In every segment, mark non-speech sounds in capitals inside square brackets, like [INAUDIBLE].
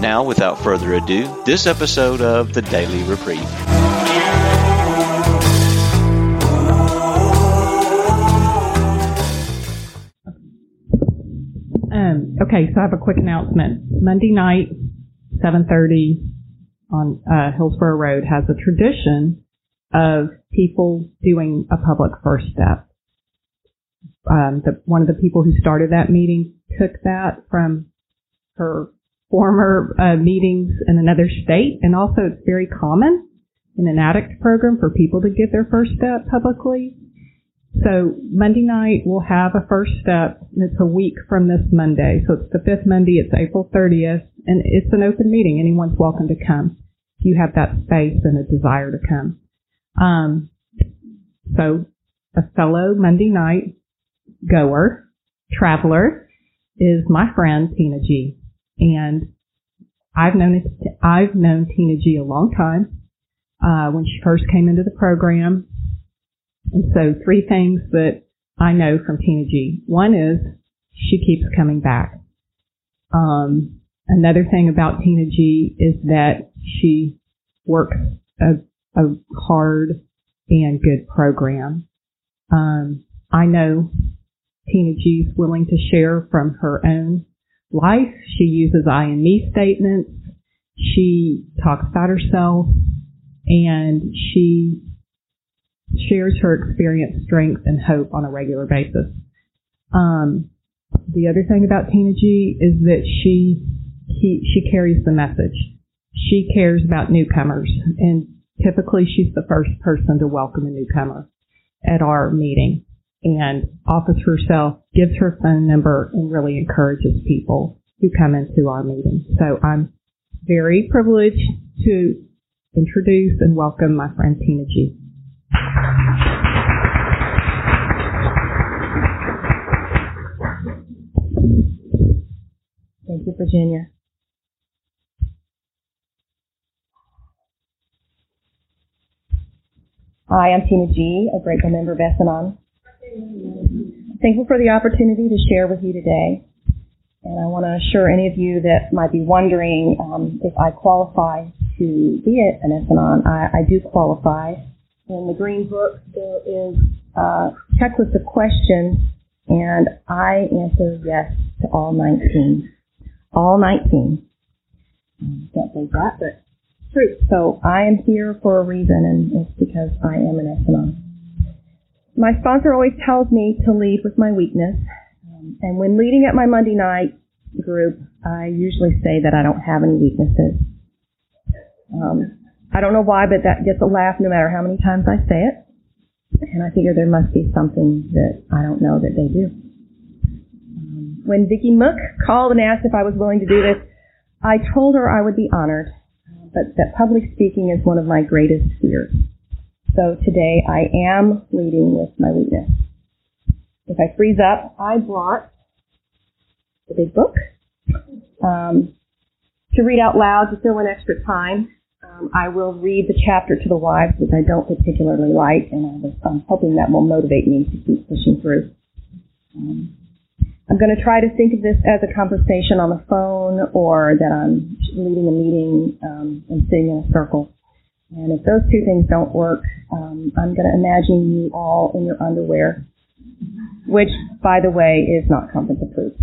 Now, without further ado, this episode of the Daily Reprieve. Um, okay, so I have a quick announcement. Monday night, 7:30 on uh, Hillsboro Road has a tradition of people doing a public first step. Um, the, one of the people who started that meeting took that from her former uh, meetings in another state, and also it's very common in an addict program for people to give their first step publicly. So Monday night we'll have a first step, and it's a week from this Monday. So it's the fifth Monday. It's April 30th, and it's an open meeting. Anyone's welcome to come if you have that space and a desire to come. Um, so a fellow Monday night goer, traveler, is my friend Tina G. And I've known I've known Tina G a long time. Uh, when she first came into the program. And so three things that I know from Tina G. One is she keeps coming back. Um, another thing about Tina G is that she works a, a hard and good program. Um, I know Tina G is willing to share from her own life. She uses I and me statements. She talks about herself and she shares her experience, strength, and hope on a regular basis. Um, the other thing about Tina G is that she he, she carries the message. She cares about newcomers, and typically she's the first person to welcome a newcomer at our meeting and offers herself, gives her phone number, and really encourages people who come into our meeting. So I'm very privileged to introduce and welcome my friend Tina G. Thank you, Virginia. Hi, I'm Tina G., a grateful member of S-Anon. Thankful for the opportunity to share with you today. And I want to assure any of you that might be wondering um, if I qualify to be an S-Anon. I, I do qualify. In the Green Book, there is a checklist of questions, and I answer yes to all 19. All 19. Um, can't believe that, but true. So I am here for a reason, and it's because I am an S-Anon. My sponsor always tells me to lead with my weakness, um, and when leading at my Monday night group, I usually say that I don't have any weaknesses. Um, I don't know why, but that gets a laugh no matter how many times I say it. And I figure there must be something that I don't know that they do. Um, when Vicki Mook called and asked if I was willing to do this, I told her I would be honored, but that public speaking is one of my greatest fears. So today I am leading with my weakness. If I freeze up, I brought the big book um, to read out loud to fill in extra time. Um, I will read the chapter to the wives, which I don't particularly like, and I was, I'm hoping that will motivate me to keep pushing through. Um, I'm going to try to think of this as a conversation on the phone or that I'm leading a meeting um, and sitting in a circle. And if those two things don't work, um, I'm going to imagine you all in your underwear, which, by the way, is not conference approved.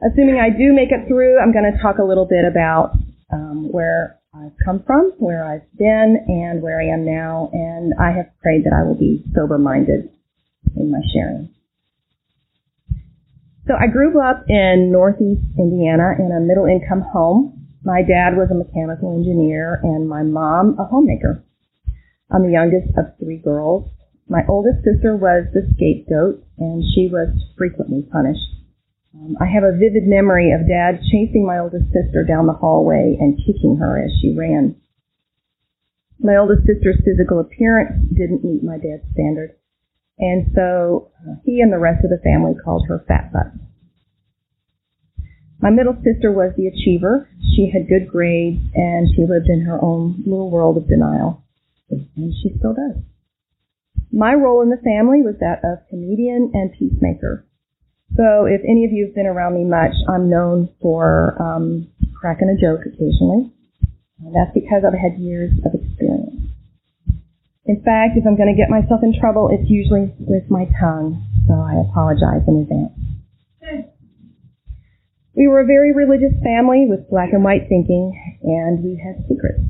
Assuming I do make it through, I'm going to talk a little bit about um, where I've come from, where I've been, and where I am now. And I have prayed that I will be sober-minded in my sharing. So I grew up in Northeast Indiana in a middle-income home. My dad was a mechanical engineer, and my mom a homemaker. I'm the youngest of three girls. My oldest sister was the scapegoat, and she was frequently punished. Um, I have a vivid memory of Dad chasing my oldest sister down the hallway and kicking her as she ran. My oldest sister's physical appearance didn't meet my dad's standard, and so uh, he and the rest of the family called her Fat Butt. My middle sister was the achiever. She had good grades and she lived in her own little world of denial. And she still does. My role in the family was that of comedian and peacemaker. So if any of you have been around me much, I'm known for um, cracking a joke occasionally. And that's because I've had years of experience. In fact, if I'm going to get myself in trouble, it's usually with my tongue. So I apologize in advance. We were a very religious family with black and white thinking, and we had secrets.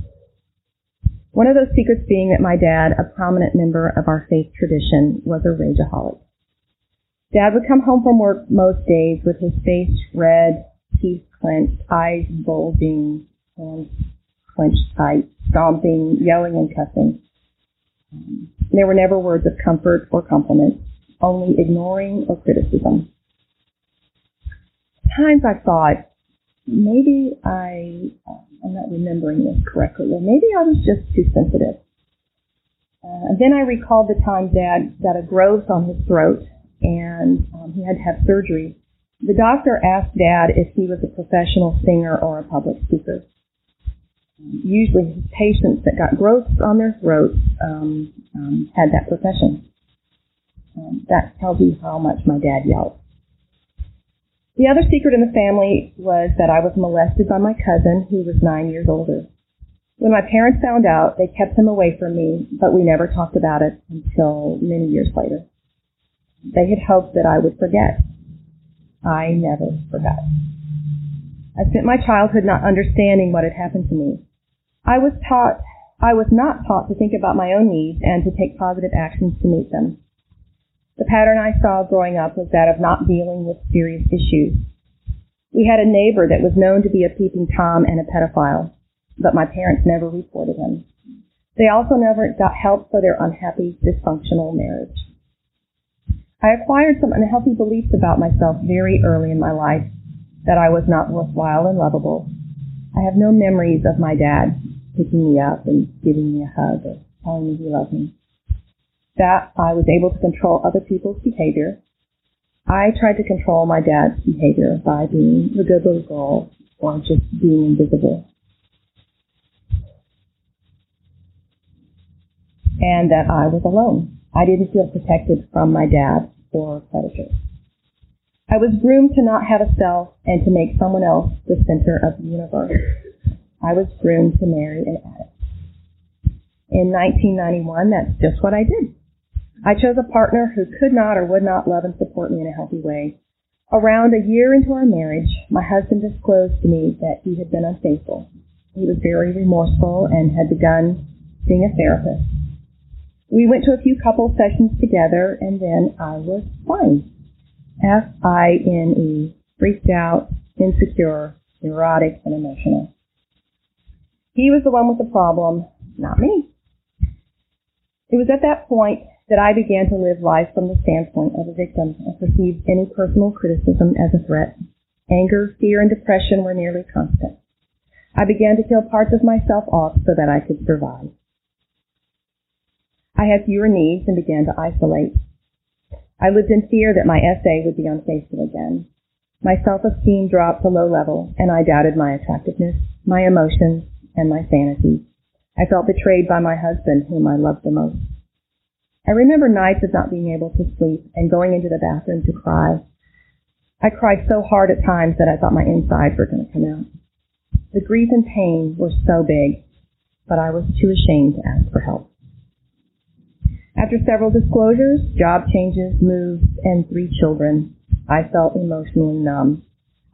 One of those secrets being that my dad, a prominent member of our faith tradition, was a rageaholic. Dad would come home from work most days with his face red, teeth clenched, eyes bulging, hands clenched tight, stomping, yelling and cussing. There were never words of comfort or compliment, only ignoring or criticism times I thought, maybe I, uh, I'm not remembering this correctly, or maybe I was just too sensitive. Uh, then I recalled the time Dad got a growth on his throat and um, he had to have surgery. The doctor asked Dad if he was a professional singer or a public speaker. Usually, patients that got growths on their throats um, um, had that profession. Um, that tells you how much my dad yelled. The other secret in the family was that I was molested by my cousin, who was nine years older. When my parents found out, they kept him away from me, but we never talked about it until many years later. They had hoped that I would forget. I never forgot. I spent my childhood not understanding what had happened to me. I was taught, I was not taught to think about my own needs and to take positive actions to meet them. The pattern I saw growing up was that of not dealing with serious issues. We had a neighbor that was known to be a peeping Tom and a pedophile, but my parents never reported him. They also never got help for their unhappy, dysfunctional marriage. I acquired some unhealthy beliefs about myself very early in my life that I was not worthwhile and lovable. I have no memories of my dad picking me up and giving me a hug or telling me he loved me that I was able to control other people's behavior. I tried to control my dad's behavior by being the good little girl or just being invisible. And that I was alone. I didn't feel protected from my dad or predators. I was groomed to not have a self and to make someone else the center of the universe. I was groomed to marry an addict. In 1991, that's just what I did. I chose a partner who could not or would not love and support me in a healthy way. Around a year into our marriage, my husband disclosed to me that he had been unfaithful. He was very remorseful and had begun seeing a therapist. We went to a few couple sessions together and then I was fine. F-I-N-E, freaked out, insecure, neurotic, and emotional. He was the one with the problem, not me. It was at that point that I began to live life from the standpoint of a victim and perceived any personal criticism as a threat. Anger, fear, and depression were nearly constant. I began to kill parts of myself off so that I could survive. I had fewer needs and began to isolate. I lived in fear that my SA would be unfaithful again. My self-esteem dropped to low level, and I doubted my attractiveness, my emotions, and my sanity. I felt betrayed by my husband, whom I loved the most. I remember nights of not being able to sleep and going into the bathroom to cry. I cried so hard at times that I thought my insides were going to come out. The grief and pain were so big, but I was too ashamed to ask for help. After several disclosures, job changes, moves, and three children, I felt emotionally numb.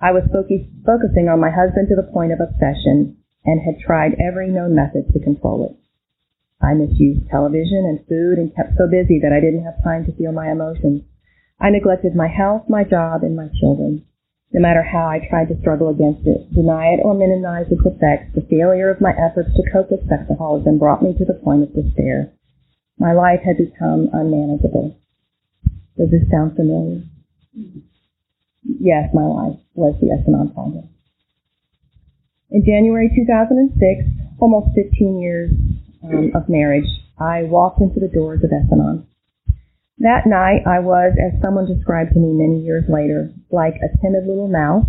I was focus- focusing on my husband to the point of obsession and had tried every known method to control it. I misused television and food and kept so busy that I didn't have time to feel my emotions. I neglected my health, my job, and my children. No matter how I tried to struggle against it, deny it, or minimize its effects, the failure of my efforts to cope with sexaholism brought me to the point of despair. My life had become unmanageable. Does this sound familiar? Yes, my life was the S-Anon In January 2006, almost 15 years um, of marriage, I walked into the doors of S-Anon. That night, I was, as someone described to me many years later, like a timid little mouse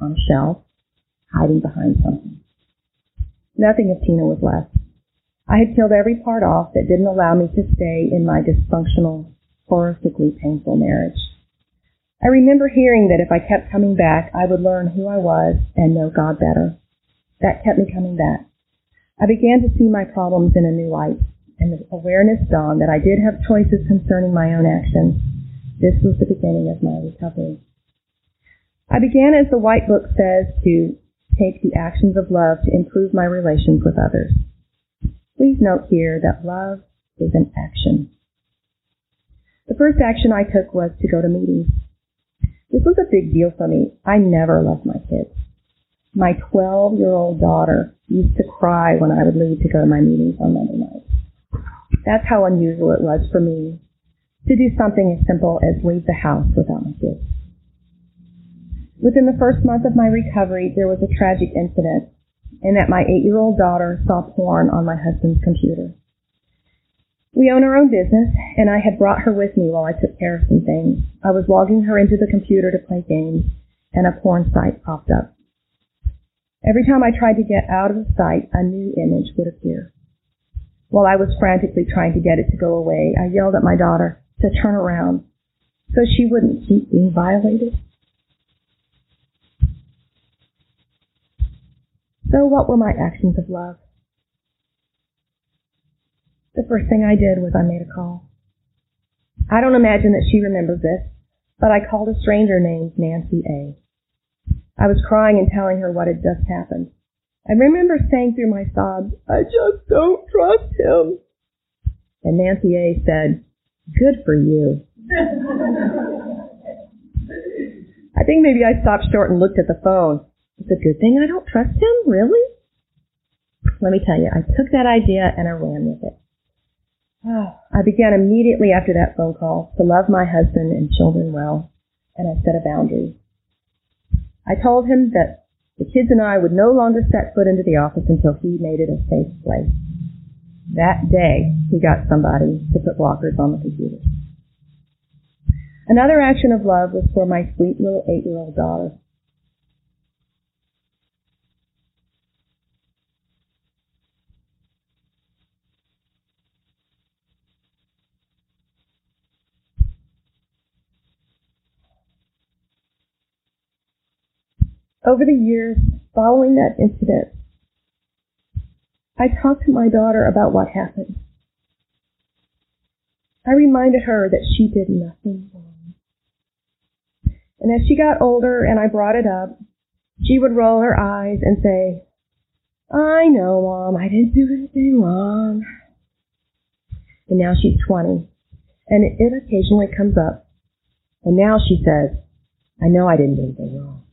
on a shelf, hiding behind something. Nothing of Tina was left. I had killed every part off that didn't allow me to stay in my dysfunctional, horrifically painful marriage. I remember hearing that if I kept coming back, I would learn who I was and know God better. That kept me coming back. I began to see my problems in a new light, and the awareness dawned that I did have choices concerning my own actions. This was the beginning of my recovery. I began, as the White Book says, to take the actions of love to improve my relations with others. Please note here that love is an action. The first action I took was to go to meetings. This was a big deal for me. I never left my kids. My 12 year old daughter used to cry when I would leave to go to my meetings on Monday nights. That's how unusual it was for me to do something as simple as leave the house without my kids. Within the first month of my recovery, there was a tragic incident in that my eight-year-old daughter saw porn on my husband's computer. We own our own business, and I had brought her with me while I took care of some things. I was logging her into the computer to play games, and a porn site popped up. Every time I tried to get out of site, a new image would appear. While I was frantically trying to get it to go away, I yelled at my daughter to turn around so she wouldn't keep being violated. So what were my actions of love? The first thing I did was I made a call. I don't imagine that she remembers this, but I called a stranger named Nancy A. I was crying and telling her what had just happened. I remember saying through my sobs, I just don't trust him. And Nancy A said, good for you. [LAUGHS] I think maybe I stopped short and looked at the phone. It's a good thing I don't trust him, really? Let me tell you, I took that idea and I ran with it. Oh, [SIGHS] I began immediately after that phone call to love my husband and children well, and I set a boundary. I told him that the kids and I would no longer set foot into the office until he made it a safe place. That day, he got somebody to put blockers on the computer. Another action of love was for my sweet little eight-year-old daughter. Over the years following that incident, I talked to my daughter about what happened. I reminded her that she did nothing wrong. And as she got older and I brought it up, she would roll her eyes and say, I know, Mom, I didn't do anything wrong. And now she's 20, and it, occasionally comes up. And now she says, I know I didn't do anything wrong.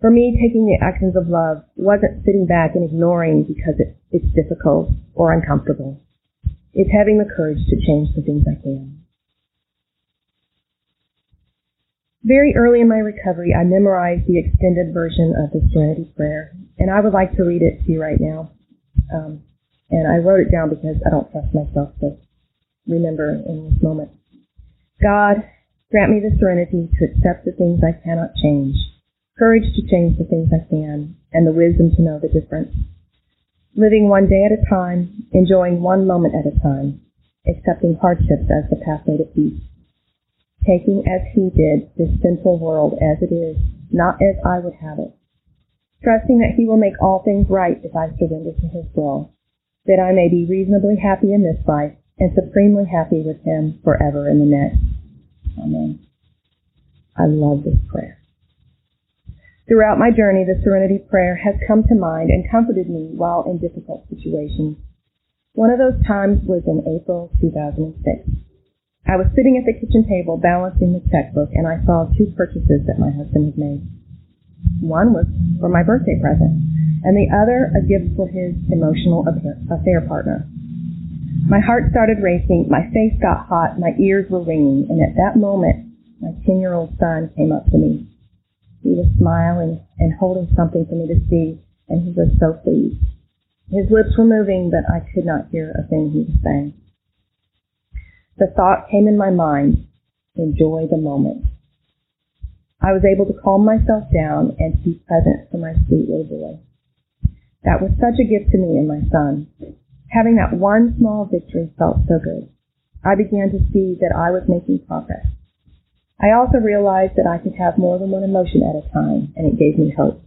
For me, taking the actions of love wasn't sitting back and ignoring because it, it's difficult or uncomfortable. It's having the courage to change the things I can. Very early in my recovery, I memorized the extended version of the Serenity Prayer, and I would like to read it to you right now. Um, and I wrote it down because I don't trust myself to remember in this moment. God, grant me the serenity to accept the things I cannot change courage to change the things I can, and the wisdom to know the difference. Living one day at a time, enjoying one moment at a time, accepting hardships as the pathway to peace. Taking as he did this sinful world as it is, not as I would have it. Trusting that he will make all things right if I surrender to his will, that I may be reasonably happy in this life and supremely happy with him forever in the next. Amen. I love this prayer. Throughout my journey, the Serenity Prayer has come to mind and comforted me while in difficult situations. One of those times was in April 2006. I was sitting at the kitchen table balancing the checkbook and I saw two purchases that my husband had made. One was for my birthday present and the other a gift for his emotional affair partner. My heart started racing, my face got hot, my ears were ringing, and at that moment my 10 year old son came up to me. He was smiling and holding something for me to see, and he was so pleased. His lips were moving, but I could not hear a thing he was saying. The thought came in my mind, enjoy the moment. I was able to calm myself down and be present for my sweet little boy. That was such a gift to me and my son. Having that one small victory felt so good. I began to see that I was making progress. I also realized that I could have more than one emotion at a time, and it gave me hope.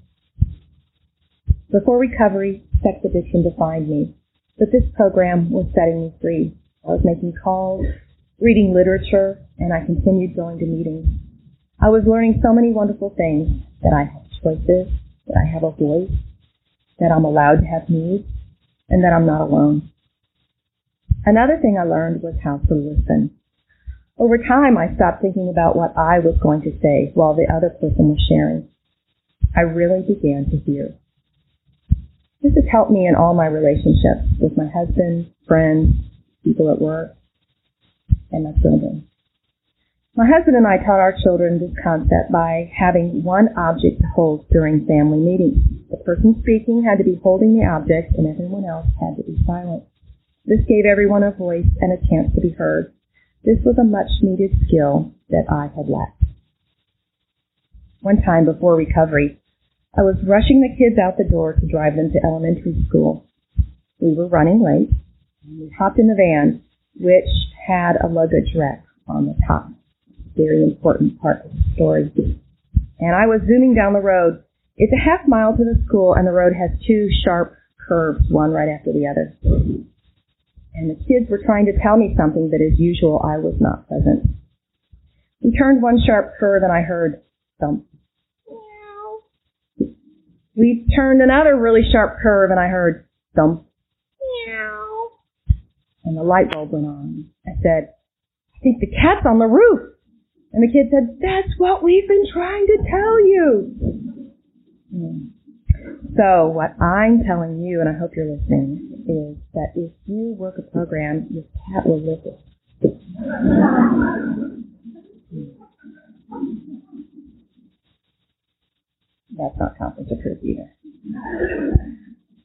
Before recovery, sex addiction defined me, but this program was setting me free. I was making calls, reading literature, and I continued going to meetings. I was learning so many wonderful things that I have choices, that I have a voice, that I'm allowed to have needs, and that I'm not alone. Another thing I learned was how to listen. Over time, I stopped thinking about what I was going to say while the other person was sharing. I really began to hear. This has helped me in all my relationships with my husband, friends, people at work, and my children. My husband and I taught our children this concept by having one object to hold during family meetings. The person speaking had to be holding the object and everyone else had to be silent. This gave everyone a voice and a chance to be heard. This was a much needed skill that I had lacked. One time before recovery, I was rushing the kids out the door to drive them to elementary school. We were running late, and we hopped in the van, which had a luggage rack on the top very important part of the story. And I was zooming down the road. It's a half mile to the school, and the road has two sharp curves, one right after the other. And the kids were trying to tell me something, but as usual, I was not present. We turned one sharp curve, and I heard thump. Meow. We turned another really sharp curve, and I heard thump. Meow. And the light bulb went on. I said, I think the cat's on the roof. And the kid said, that's what we've been trying to tell you. So what I'm telling you, and I hope you're listening, is that if you work a program, your cat will live it. That's not conference approved either.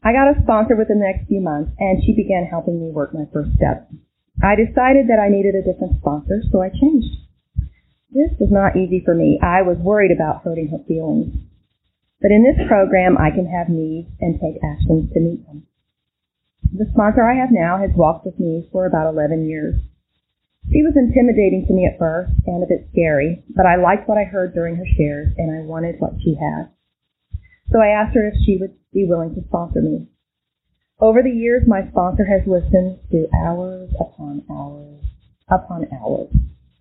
I got a sponsor within the next few months, and she began helping me work my first step. I decided that I needed a different sponsor, so I changed. This was not easy for me. I was worried about hurting her feelings. But in this program, I can have needs and take actions to meet them. The sponsor I have now has walked with me for about 11 years. She was intimidating to me at first and a bit scary, but I liked what I heard during her shares and I wanted what she had. So I asked her if she would be willing to sponsor me. Over the years, my sponsor has listened to hours upon hours upon hours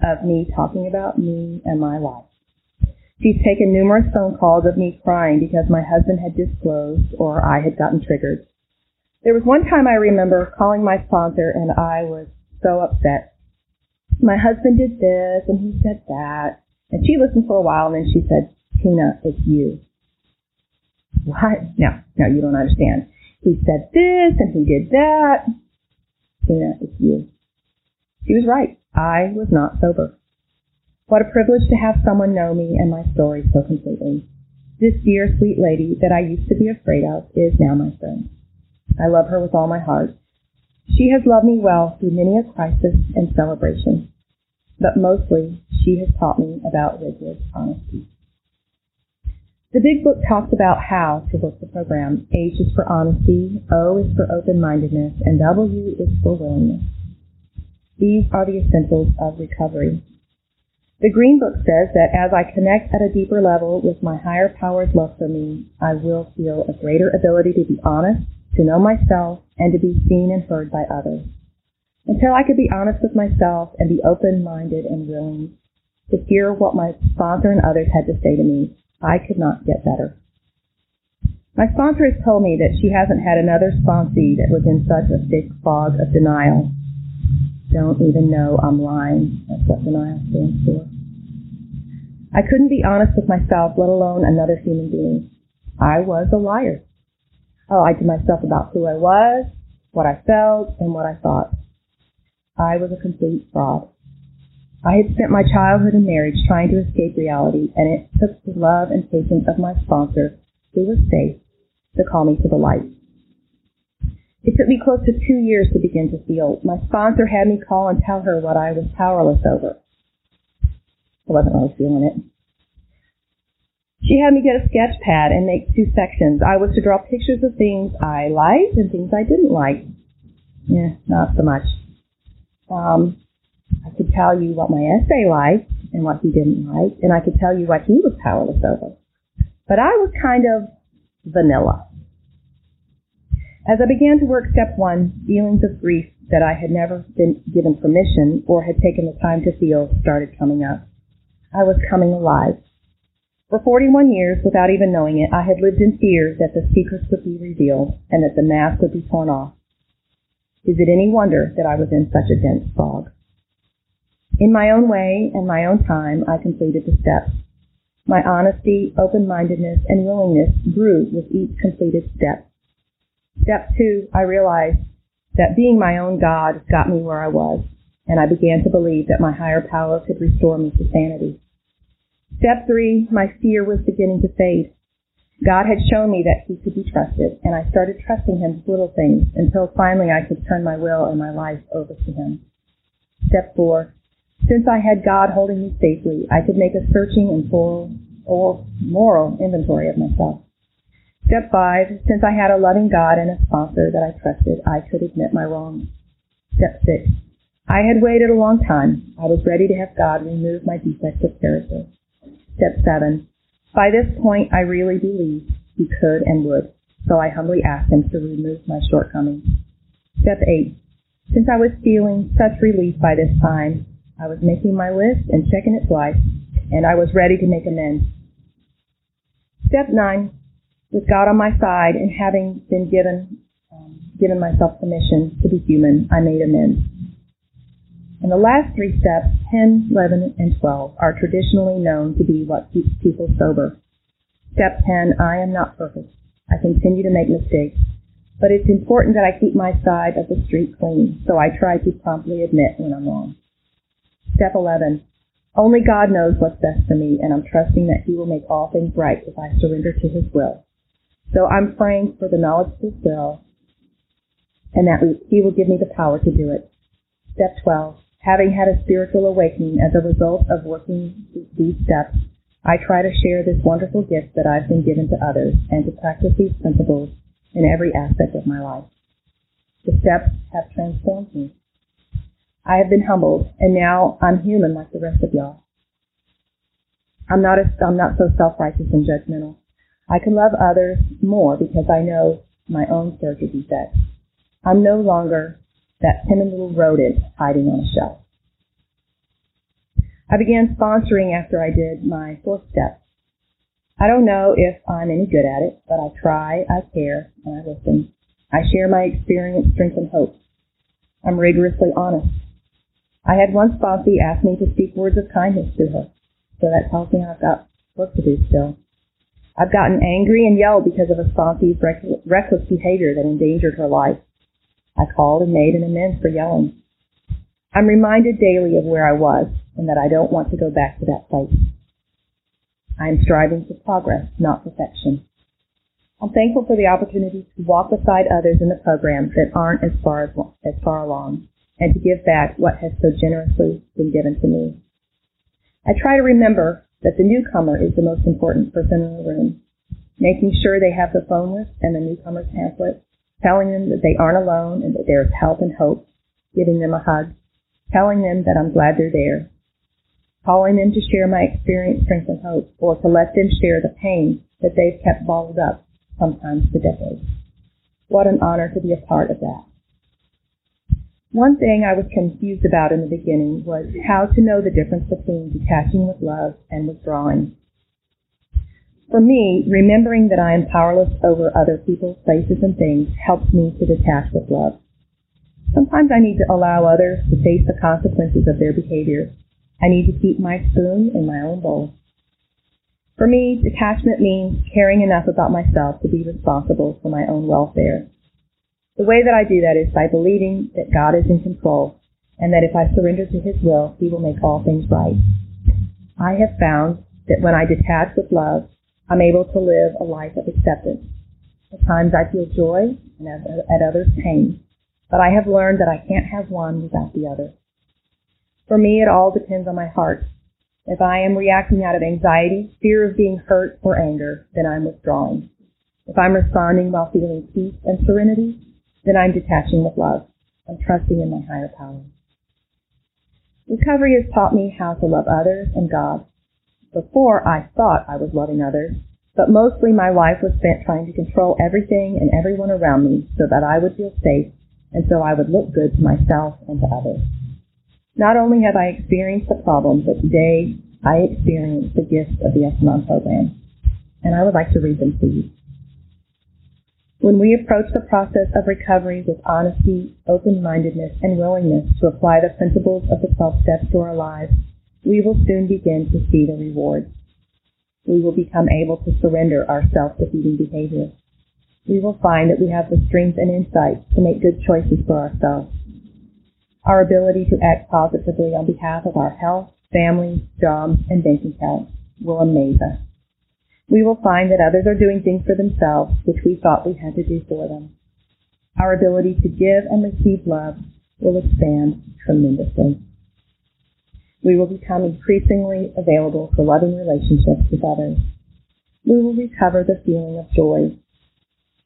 of me talking about me and my life. She's taken numerous phone calls of me crying because my husband had disclosed or I had gotten triggered. There was one time I remember calling my sponsor and I was so upset. My husband did this and he said that. And she listened for a while and then she said, Tina, it's you. What? No, no, you don't understand. He said this and he did that. Tina, it's you. She was right. I was not sober. What a privilege to have someone know me and my story so completely. This dear, sweet lady that I used to be afraid of is now my friend. I love her with all my heart. She has loved me well through many a crisis and celebration, but mostly she has taught me about rigid honesty. The big book talks about how to work the program. H is for honesty, O is for open-mindedness, and W is for willingness. These are the essentials of recovery. The Green Book says that as I connect at a deeper level with my higher power's love for me, I will feel a greater ability to be honest, to know myself, and to be seen and heard by others. Until I could be honest with myself and be open-minded and willing to hear what my sponsor and others had to say to me, I could not get better. My sponsor has told me that she hasn't had another sponsee that was in such a thick fog of denial don't even know I'm lying. That's what denial stands for. I couldn't be honest with myself, let alone another human being. I was a liar. Oh, I lied to myself about who I was, what I felt, and what I thought. I was a complete fraud. I had spent my childhood and marriage trying to escape reality, and it took the love and patience of my sponsor, who was safe, to call me to the light. It took me close to two years to begin to feel. My sponsor had me call and tell her what I was powerless over. I wasn't really feeling it. She had me get a sketch pad and make two sections. I was to draw pictures of things I liked and things I didn't like. Yeah, not so much. Um, I could tell you what my SA liked and what he didn't like, and I could tell you what he was powerless over. But I was kind of vanilla. As I began to work step one, feelings of grief that I had never been given permission or had taken the time to feel started coming up. I was coming alive. For 41 years, without even knowing it, I had lived in fear that the secrets would be revealed and that the mask would be torn off. Is it any wonder that I was in such a dense fog? In my own way and my own time, I completed the steps. My honesty, open-mindedness, and willingness grew with each completed step. Step two, I realized that being my own God got me where I was, and I began to believe that my higher power could restore me to sanity. Step three, my fear was beginning to fade. God had shown me that he could be trusted, and I started trusting him with little things until finally I could turn my will and my life over to him. Step four, since I had God holding me safely, I could make a searching and full or moral inventory of myself. Step five, since I had a loving God and a sponsor that I trusted, I could admit my wrongs. Step six, I had waited a long time. I was ready to have God remove my defects of character. Step seven, by this point I really believed he could and would, so I humbly asked him to remove my shortcomings. Step eight, since I was feeling such relief by this time, I was making my list and checking it twice, and I was ready to make amends. Step nine, with God on my side and having been given um, given myself permission to be human, I made amends. And the last three steps, 10, 11, and 12, are traditionally known to be what keeps people sober. Step 10, I am not perfect. I continue to make mistakes. But it's important that I keep my side of the street clean, so I try to promptly admit when I'm wrong. Step 11. Only God knows what's best for me, and I'm trusting that He will make all things right if I surrender to His will. So I'm praying for the knowledge of His will, and that He will give me the power to do it. Step 12. Having had a spiritual awakening as a result of working these steps, I try to share this wonderful gift that I've been given to others and to practice these principles in every aspect of my life. The steps have transformed me. I have been humbled, and now I'm human like the rest of y'all. I'm not a, I'm not so self-righteous and judgmental. I can love others more because I know my own character defects. I'm no longer that timid little rodent hiding on a shelf. I began sponsoring after I did my fourth step. I don't know if I'm any good at it, but I try, I care, and I listen. I share my experience, strength, and hope. I'm rigorously honest. I had one sponsee ask me to speak words of kindness to her, so that tells me I've got work to do still. I've gotten angry and yelled because of a sponsee's reckless behavior that endangered her life. I called and made an amends for yelling. I'm reminded daily of where I was and that I don't want to go back to that place. I am striving for progress, not perfection. I'm thankful for the opportunity to walk beside others in the program that aren't as far as, as far along and to give back what has so generously been given to me. I try to remember that the newcomer is the most important person in the room, making sure they have the phone list and the newcomer's pamphlet, telling them that they aren't alone and that there's help and hope, giving them a hug, telling them that I'm glad they're there, calling them to share my experience, strength, and hope, or to let them share the pain that they've kept bottled up, sometimes for decades. What an honor to be a part of that. One thing I was confused about in the beginning was how to know the difference between detaching with love and withdrawing. For me, remembering that I am powerless over other people, places, and things helps me to detach with love. Sometimes I need to allow others to face the consequences of their behavior. I need to keep my spoon in my own bowl. For me, detachment means caring enough about myself to be responsible for my own welfare. The way that I do that is by believing that God is in control and that if I surrender to His will, He will make all things right. I have found that when I detach with love, I'm able to live a life of acceptance. At times I feel joy and at others pain, but I have learned that I can't have one without the other. For me, it all depends on my heart. If I am reacting out of anxiety, fear of being hurt, or anger, then I'm withdrawing. If I'm responding while feeling peace and serenity, then I'm detaching with love. I'm trusting in my higher power. Recovery has taught me how to love others and God. Before, I thought I was loving others, but mostly my life was spent trying to control everything and everyone around me so that I would feel safe and so I would look good to myself and to others. Not only have I experienced the problem, but today I experience the gift of the S-Anon program. And I would like to read them to you. When we approach the process of recovery with honesty, open-mindedness, and willingness to apply the principles of the 12 steps to our lives, we will soon begin to see the rewards. We will become able to surrender our self-defeating behavior. We will find that we have the strength and insight to make good choices for ourselves our ability to act positively on behalf of our health, family, jobs, and bank accounts will amaze us. We will find that others are doing things for themselves which we thought we had to do for them. Our ability to give and receive love will expand tremendously. We will become increasingly available for loving relationships with others. We will recover the feeling of joy.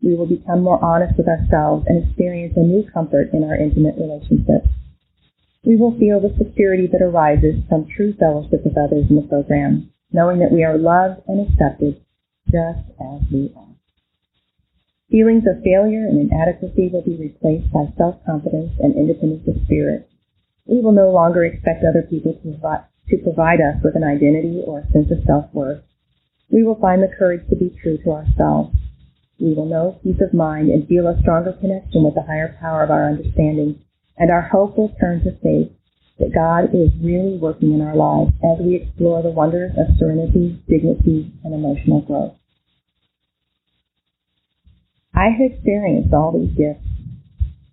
We will become more honest with ourselves and experience a new comfort in our intimate relationships we will feel the security that arises from true fellowship with others in the program, knowing that we are loved and accepted just as we are. Feelings of failure and inadequacy will be replaced by self-confidence and independence of spirit. We will no longer expect other people to provide, to provide us with an identity or a sense of self-worth. We will find the courage to be true to ourselves. We will know peace of mind and feel a stronger connection with the higher power of our understanding and our hope will turn to faith that God is really working in our lives as we explore the wonders of serenity, dignity, and emotional growth. I have experienced all these gifts,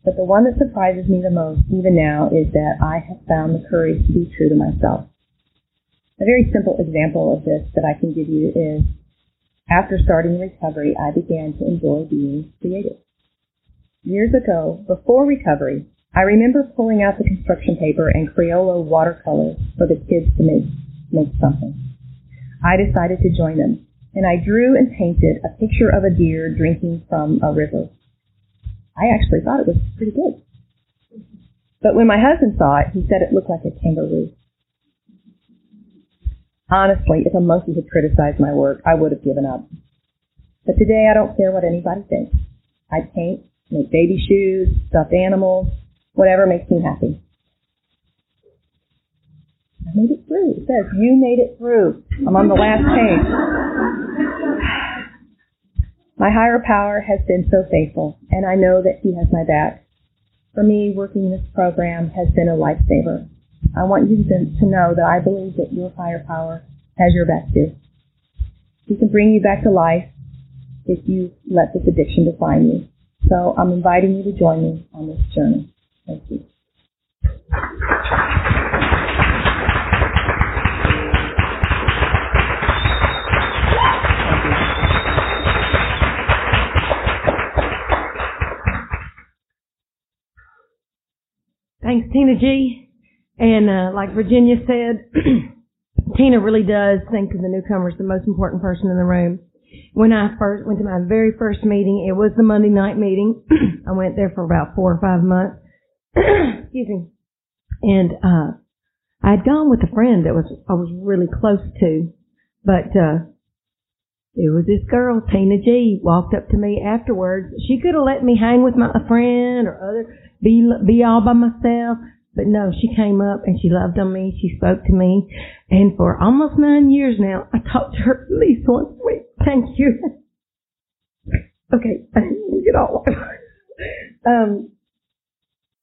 but the one that surprises me the most, even now, is that I have found the courage to be true to myself. A very simple example of this that I can give you is after starting recovery, I began to enjoy being creative. Years ago, before recovery, I remember pulling out the construction paper and Crayola watercolors for the kids to make, make something. I decided to join them, and I drew and painted a picture of a deer drinking from a river. I actually thought it was pretty good. But when my husband saw it, he said it looked like a kangaroo. Honestly, if a monkey had criticized my work, I would have given up. But today I don't care what anybody thinks. I paint, make baby shoes, stuffed animals, whatever makes me happy. I made it through. It says, you made it through. I'm on the last page. [SIGHS] My higher power has been so faithful, and I know that he has my back. For me, working this program has been a lifesaver. I want you to, know that I believe that your higher power has your back too. He can bring you back to life if you let this addiction define you. So I'm inviting you to join me on this journey. Thank you. Thanks, Tina G. And uh, like Virginia said, [CLEARS THROAT] Tina really does think of the newcomers the most important person in the room. When I first went to my very first meeting, it was the Monday night meeting. [CLEARS THROAT] I went there for about four or five months. [CLEARS THROAT] excuse me. And uh I'd gone with a friend that was I was really close to, but uh it was this girl, Tina G, walked up to me afterwards. She could have let me hang with my a friend or other be be all by myself, but no, she came up and she loved on me. She spoke to me, and for almost nine years now, I talked to her at least once a week. Thank you. [LAUGHS] okay, I didn't get all. [LAUGHS] um,